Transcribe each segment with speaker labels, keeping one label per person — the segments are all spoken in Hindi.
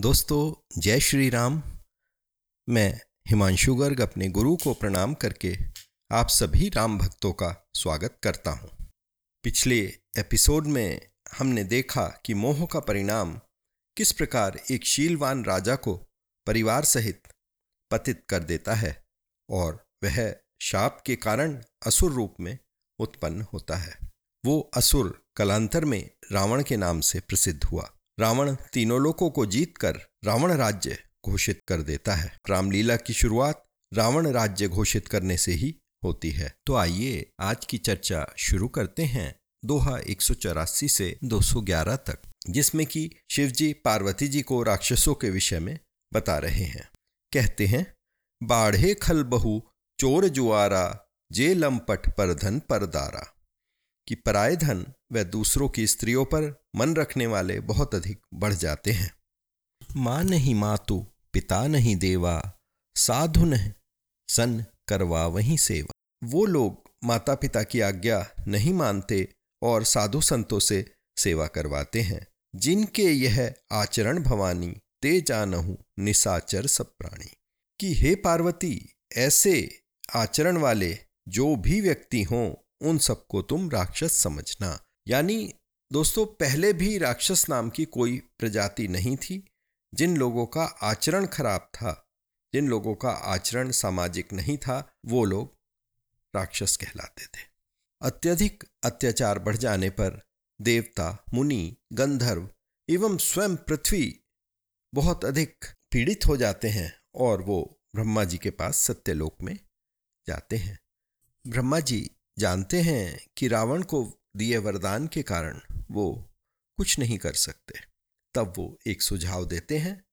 Speaker 1: दोस्तों, जय श्री राम। मैं हिमांशु गर्ग अपने गुरु को प्रणाम करके आप सभी राम भक्तों का स्वागत करता हूँ। पिछले एपिसोड में हमने देखा कि मोह का परिणाम किस प्रकार एक शीलवान राजा को परिवार सहित पतित कर देता है और वह शाप के कारण असुर रूप में उत्पन्न होता है। वो असुर कलांतर में रावण के नाम से प्रसिद्ध हुआ। रावण तीनों लोकों को जीतकर रावण राज्य घोषित कर देता है। रामलीला की शुरुआत रावण राज्य घोषित करने से ही होती है। तो आइए आज की चर्चा शुरू करते हैं दोहा एक सौ चौरासी से 211 तक, जिसमें कि शिवजी पार्वती जी को राक्षसों के विषय में बता रहे हैं। कहते हैं, बाढ़े खल बहु चोर जुआरा जे लंपट पर धन पर दारा। कि पराय धन व दूसरों की स्त्रियों पर मन रखने वाले बहुत अधिक बढ़ जाते हैं। माँ नहीं मातु, पिता नहीं देवा, साधु नहीं, सन करवा वही सेवा। वो लोग माता पिता की आज्ञा नहीं मानते और साधु संतों से सेवा करवाते हैं, जिनके यह आचरण भवानी, ते जानहु निसाचर सब प्राणी। कि हे पार्वती, ऐसे आचरण वाले जो भी व्यक्ति हों, उन सबको तुम राक्षस समझना। यानी दोस्तों, पहले भी राक्षस नाम की कोई प्रजाति नहीं थी। जिन लोगों का आचरण खराब था, जिन लोगों का आचरण सामाजिक नहीं था, वो लोग राक्षस कहलाते थे। अत्यधिक अत्याचार बढ़ जाने पर देवता, मुनि, गंधर्व एवं स्वयं पृथ्वी बहुत अधिक पीड़ित हो जाते हैं और वो ब्रह्मा जी के पास सत्यलोक में जाते हैं। ब्रह्मा जी जानते हैं कि रावण को दिए वरदान के कारण वो कुछ नहीं कर सकते। तब वो एक सुझाव देते हैं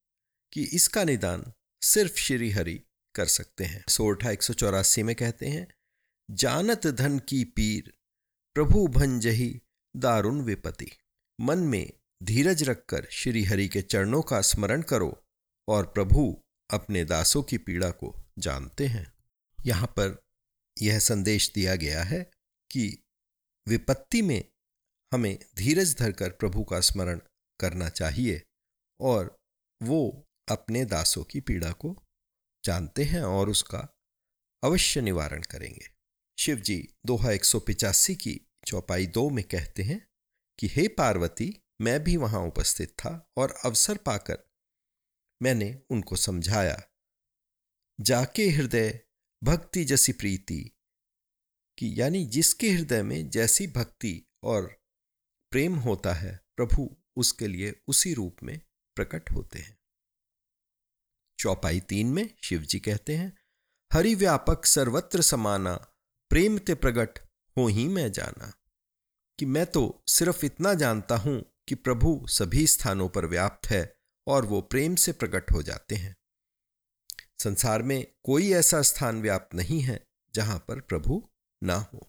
Speaker 1: कि इसका निदान सिर्फ़ श्री हरि कर सकते हैं। सोरठा एक सौ में कहते हैं, जानत धन की पीर, प्रभु भंजही दारुण विपति मन में धीरज रखकर श्री हरि के चरणों का स्मरण करो और प्रभु अपने दासों की पीड़ा को जानते हैं। यहाँ पर यह संदेश दिया गया है कि विपत्ति में हमें धीरज धरकर प्रभु का स्मरण करना चाहिए और वो अपने दासों की पीड़ा को जानते हैं और उसका अवश्य निवारण करेंगे। शिव जी, दोहा एक की चौपाई दो में कहते हैं कि, हे पार्वती, मैं भी वहाँ उपस्थित था और अवसर पाकर मैंने उनको समझाया। जाके हृदय भक्ति जसी प्रीति कि यानी जिसके हृदय में जैसी भक्ति और प्रेम होता है, प्रभु उसके लिए उसी रूप में प्रकट होते हैं। चौपाई तीन में शिव जी कहते हैं, हरि व्यापक सर्वत्र समाना, प्रेम ते प्रगट, हो ही मैं जाना। कि मैं तो सिर्फ़ इतना जानता हूँ कि प्रभु सभी स्थानों पर व्याप्त है और वो प्रेम से प्रकट हो जाते हैं। संसार में कोई ऐसा स्थान व्याप्त नहीं है जहाँ पर प्रभु ना हो।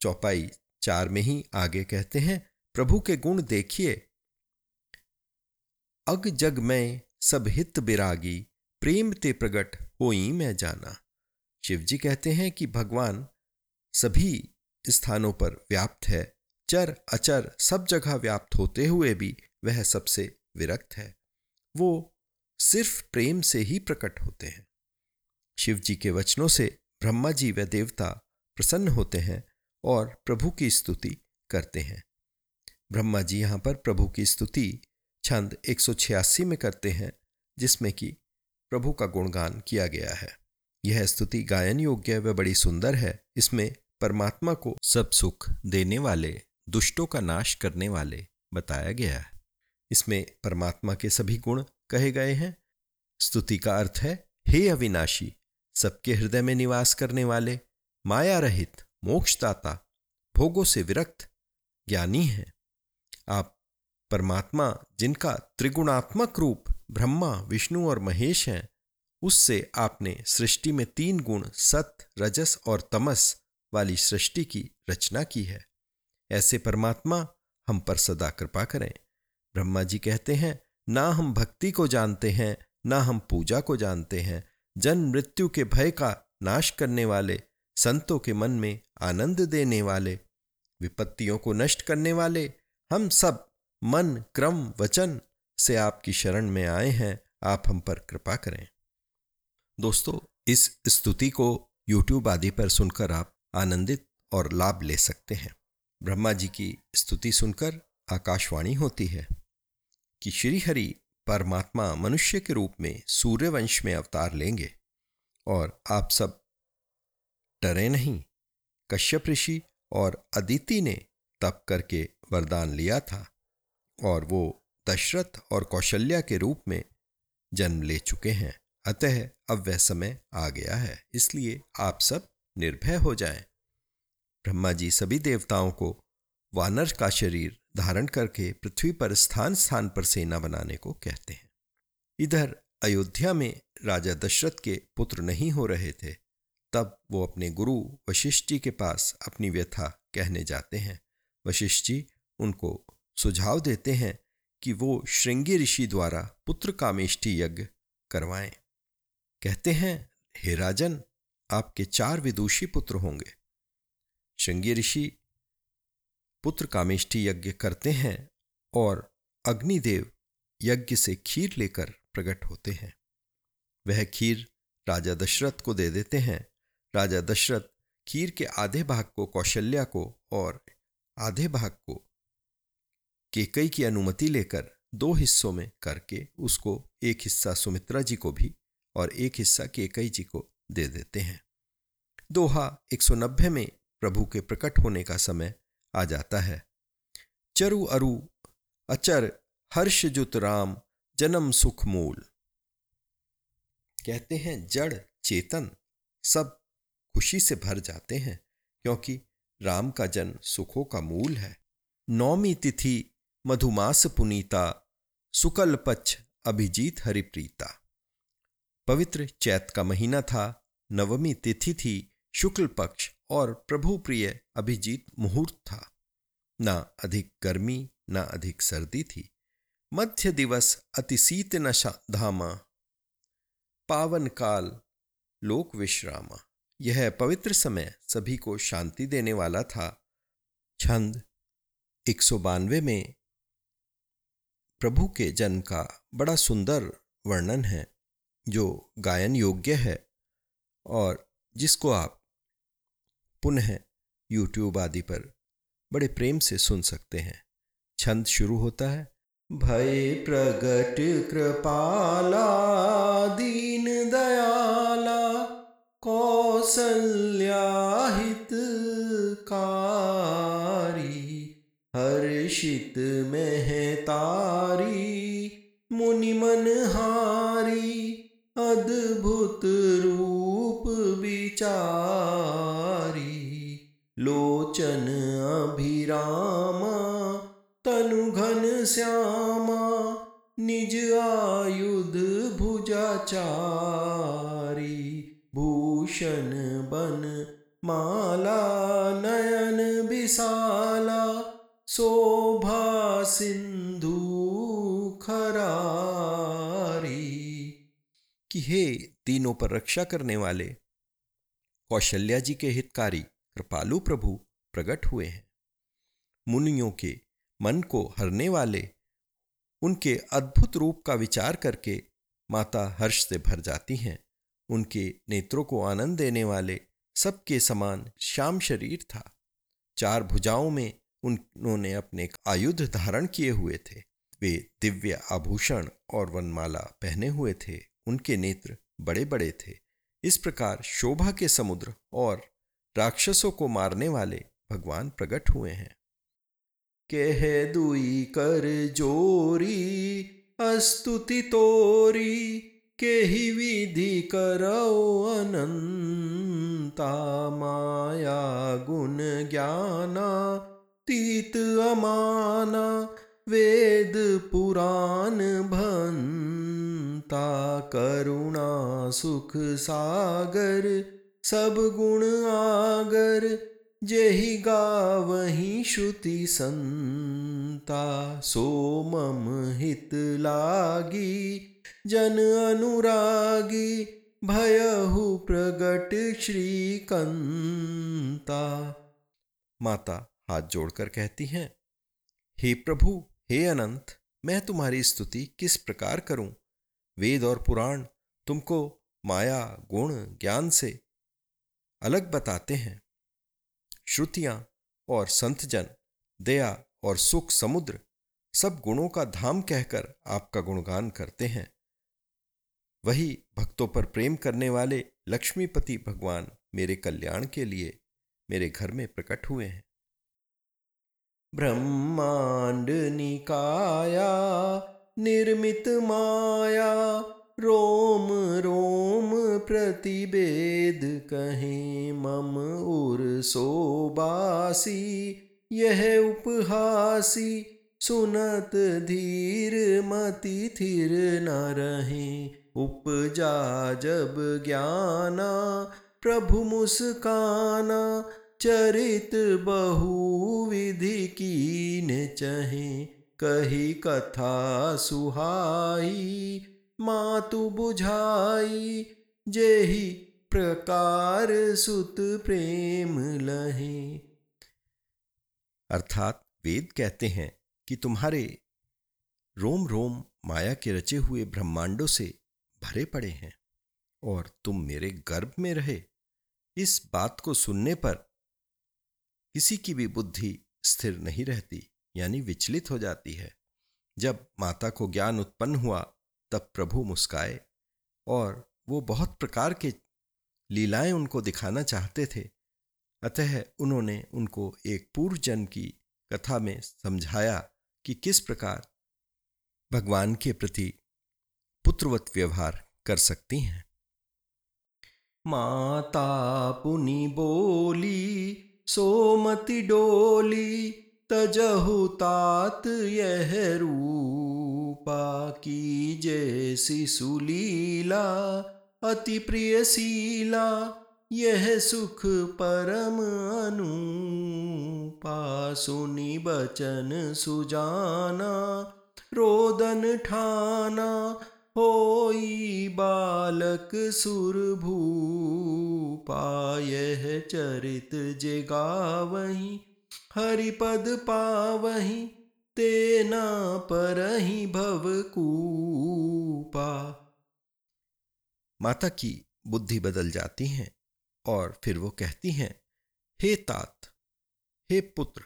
Speaker 1: चौपाई चार में ही आगे कहते हैं, प्रभु के गुण देखिए। अग जग में सब हित बिरागी, प्रेम ते प्रगट होई मैं जाना। शिव जी कहते हैं कि भगवान सभी स्थानों पर व्याप्त है, चर, अचर सब जगह व्याप्त होते हुए भी वह सबसे विरक्त है। वो सिर्फ़ प्रेम से ही प्रकट होते हैं। शिव जी के वचनों से ब्रह्मा जी व देवता प्रसन्न होते हैं और प्रभु की स्तुति करते हैं। ब्रह्मा जी यहाँ पर प्रभु की स्तुति छंद एक सौ छियासी में करते हैं, जिसमें कि प्रभु का गुणगान किया गया है। यह स्तुति गायन योग्य व बड़ी सुंदर है। इसमें परमात्मा को सब सुख देने वाले, दुष्टों का नाश करने वाले बताया गया है। इसमें परमात्मा के सभी गुण कहे गए हैं। स्तुति का अर्थ है, हे अविनाशी सबके हृदय में निवास करने वाले माया रहित मोक्षदाता, भोगों से विरक्त, ज्ञानी हैं। आप परमात्मा, जिनका त्रिगुणात्मक रूप ब्रह्मा, विष्णु और महेश हैं, उससे आपने सृष्टि में तीन गुण सत, रजस और तमस वाली सृष्टि की रचना की है। ऐसे परमात्मा हम पर सदा कृपा करें। ब्रह्मा जी कहते हैं, ना हम भक्ति को जानते हैं, ना हम पूजा को जानते हैं जन्म मृत्यु के भय का नाश करने वाले, संतों के मन में आनंद देने वाले, विपत्तियों को नष्ट करने वाले, हम सब मन, क्रम, वचन से आपकी शरण में आए हैं, आप हम पर कृपा करें। दोस्तों, इस स्तुति को YouTube आदि पर सुनकर आप आनंदित और लाभ ले सकते हैं। ब्रह्मा जी की स्तुति सुनकर आकाशवाणी होती है। कि श्री हरि परमात्मा मनुष्य के रूप में सूर्यवंश में अवतार लेंगे और आप सब डरे नहीं कश्यप ऋषि और अदिति ने तप करके वरदान लिया था और वो दशरथ और कौशल्या के रूप में जन्म ले चुके हैं अतः अब वह समय आ गया है, इसलिए आप सब निर्भय हो जाएँ। ब्रह्मा जी सभी देवताओं को वानर का शरीर धारण करके पृथ्वी पर स्थान स्थान पर सेना बनाने को कहते हैं। इधर अयोध्या में राजा दशरथ के पुत्र नहीं हो रहे थे, तब वो अपने गुरु वशिष्ठ जी के पास अपनी व्यथा कहने जाते हैं। वशिष्ठ जी उनको सुझाव देते हैं कि वो श्रृंगी ऋषि द्वारा पुत्र कामेष्टि यज्ञ करवाएँ। कहते हैं, हे राजन, आपके चार विदुषी पुत्र होंगे श्रृंगी ऋषि पुत्र कामेष्टि यज्ञ करते हैं और अग्निदेव यज्ञ से खीर लेकर प्रकट होते हैं। वह खीर राजा दशरथ को दे देते हैं। राजा दशरथ खीर के आधे भाग को कौशल्या को और आधे भाग को केकई की अनुमति लेकर दो हिस्सों में करके उसको एक हिस्सा सुमित्रा जी को भी और एक हिस्सा केकई जी को दे देते हैं। दोहा 190 में प्रभु के प्रकट होने का समय आ जाता है। चरु अरु, अचर, हर्ष जुत राम, जन्म सुख मूल। कहते हैं, जड़, चेतन, सब खुशी से भर जाते हैं, क्योंकि राम का जन्म सुखों का मूल है। नौमी तिथि, मधुमास पुनीता, सुकल पक्ष, अभिजीत हरिप्रीता। पवित्र चैत का महीना था, नवमी तिथि थी, शुक्ल पक्ष और प्रभु प्रिय अभिजीत मुहूर्त था। ना अधिक गर्मी, ना अधिक सर्दी थी। मध्य दिवस अति शीत न धामा। पावन काल लोक विश्रामा। यह पवित्र समय सभी को शांति देने वाला था। छंद एक सौ बानवे में प्रभु के जन्म का बड़ा सुंदर वर्णन है, जो गायन योग्य है और जिसको आप पुनः यूट्यूब आदि पर बड़े प्रेम से सुन सकते हैं। छंद शुरू होता है। भय प्रगट कृपाला, दीन दयाला, कौसल्याहित कारी, हर्षित महतारी, मुनिमन हारी, अद्भुत रूप विचारी। लोचन अभिरामा, तनु घन श्यामा, निज आयुध भुजाचारी, भूषण बन माला, नयन विशाला, शोभा सिंधु खरारी। कि हे तीनों पर रक्षा करने वाले, कौशल्या जी के हितकारी, कृपालु प्रभु प्रकट हुए हैं। मुनियों के मन को हरने वाले उनके अद्भुत रूप का विचार करके माता हर्ष से भर जाती हैं। उनके नेत्रों को आनंद देने वाले सबके समान श्याम शरीर था। चार भुजाओं में उन्होंने अपने आयुध धारण किए हुए थे। वे दिव्य आभूषण और वनमाला पहने हुए थे। उनके नेत्र बड़े बड़े थे। इस प्रकार शोभा के समुद्र और राक्षसों को मारने वाले भगवान प्रकट हुए हैं। कह दुई कर जोरी, अस्तुति तोरी के ही विधि करो अनंता माया गुण ज्ञाना, तीत अमाना, वेद पुराण भंता, करुणा सुख सागर, सब गुण आगर जेहि गावही श्रुति संता सोमम हित लागी। जन अनुरागी, भयहु प्रगट श्रीकंता। माता हाथ जोड़कर कहती हैं, हे प्रभु, हे अनंत, मैं तुम्हारी स्तुति किस प्रकार करूँ? वेद और पुराण तुमको माया, गुण, ज्ञान से अलग बताते हैं। श्रुतियाँ और संतजन, दया और सुख समुद्र, सब गुणों का धाम कहकर आपका गुणगान करते हैं। वही भक्तों पर प्रेम करने वाले लक्ष्मीपति भगवान मेरे कल्याण के लिए मेरे घर में प्रकट हुए हैं। ब्रह्मांड निकाया, निर्मित माया रोम रोम प्रतिवेद कहें मम उर सोबासी, यह उपहासी, सुनत धीर मति थिर न रहे। उपजा जब ज्ञाना, प्रभु मुस्काना, चरित बहुविधि की न चहे। कही कथा सुहाई मातु बुझाई, जेहि प्रकार सुत प्रेम लहे। अर्थात वेद कहते हैं कि तुम्हारे रोम रोम माया के रचे हुए ब्रह्मांडों से भरे पड़े हैं और तुम मेरे गर्भ में रहे। इस बात को सुनने पर किसी की भी बुद्धि स्थिर नहीं रहती, यानी विचलित हो जाती है। जब माता को ज्ञान उत्पन्न हुआ तब प्रभु मुस्काए और वो बहुत प्रकार के लीलाएँ उनको दिखाना चाहते थे। अतः उन्होंने उनको एक पूर्व जन्म की कथा में समझाया कि किस प्रकार भगवान के प्रति पुत्रवत व्यवहार कर सकती हैं। माता पुनि बोली, सोमति डोली, तजहु तात यह रूपा। की जैसी सुलीला अति प्रिय शीला, यह सुख परम अनुपा। सुनी बचन सुजाना, रोदन ठाना, होई बालक सुरभूपा, यह चरित जेगावही, हरिपद पावही। तेना पर ही भव कूपा माता की बुद्धि बदल जाती है और फिर वो कहती हैं, हे तात, हे पुत्र,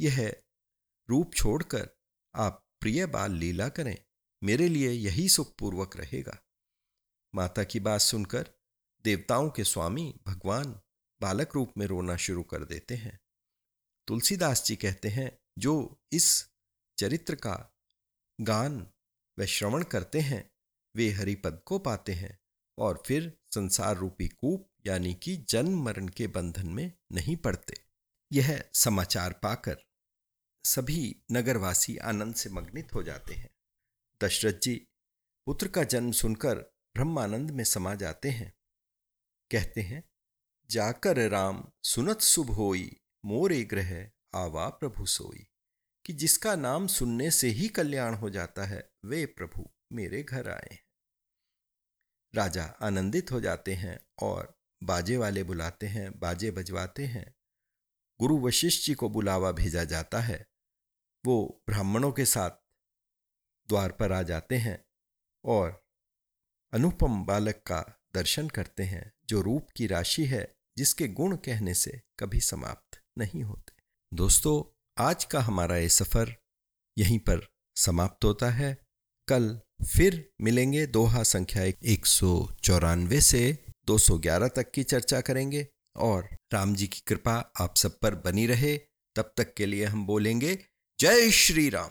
Speaker 1: यह रूप छोड़कर आप प्रिय बाल लीला करें, मेरे लिए यही सुखपूर्वक रहेगा माता की बात सुनकर देवताओं के स्वामी भगवान बालक रूप में रोना शुरू कर देते हैं। तुलसीदास जी कहते हैं, जो इस चरित्र का गान व श्रवण करते हैं, वे हरिपद को पाते हैं और फिर संसार रूपी कूप यानी कि जन्म मरण के बंधन में नहीं पड़ते। यह समाचार पाकर सभी नगरवासी आनंद से मग्नित हो जाते हैं। दशरथ जी पुत्र का जन्म सुनकर ब्रह्मानंद में समा जाते हैं। कहते हैं, जाकर राम सुनत शुभ होई, मोरे ग्रह आवा प्रभु सोई। कि जिसका नाम सुनने से ही कल्याण हो जाता है, वे प्रभु मेरे घर आए हैं। राजा आनंदित हो जाते हैं और बाजे वाले बुलाते हैं, बाजे बजवाते हैं। गुरु वशिष्ठ जी को बुलावा भेजा जाता है। वो ब्राह्मणों के साथ द्वार पर आ जाते हैं और अनुपम बालक का दर्शन करते हैं, जो रूप की राशि है, जिसके गुण कहने से कभी समाप्त नहीं होते। दोस्तों आज का हमारा ये सफ़र यहीं पर समाप्त होता है। कल फिर मिलेंगे दोहा संख्या एक सौ चौरानवे से 211 तक की चर्चा करेंगे और राम जी की कृपा आप सब पर बनी रहे। तब तक के लिए हम बोलेंगे, जय श्री राम।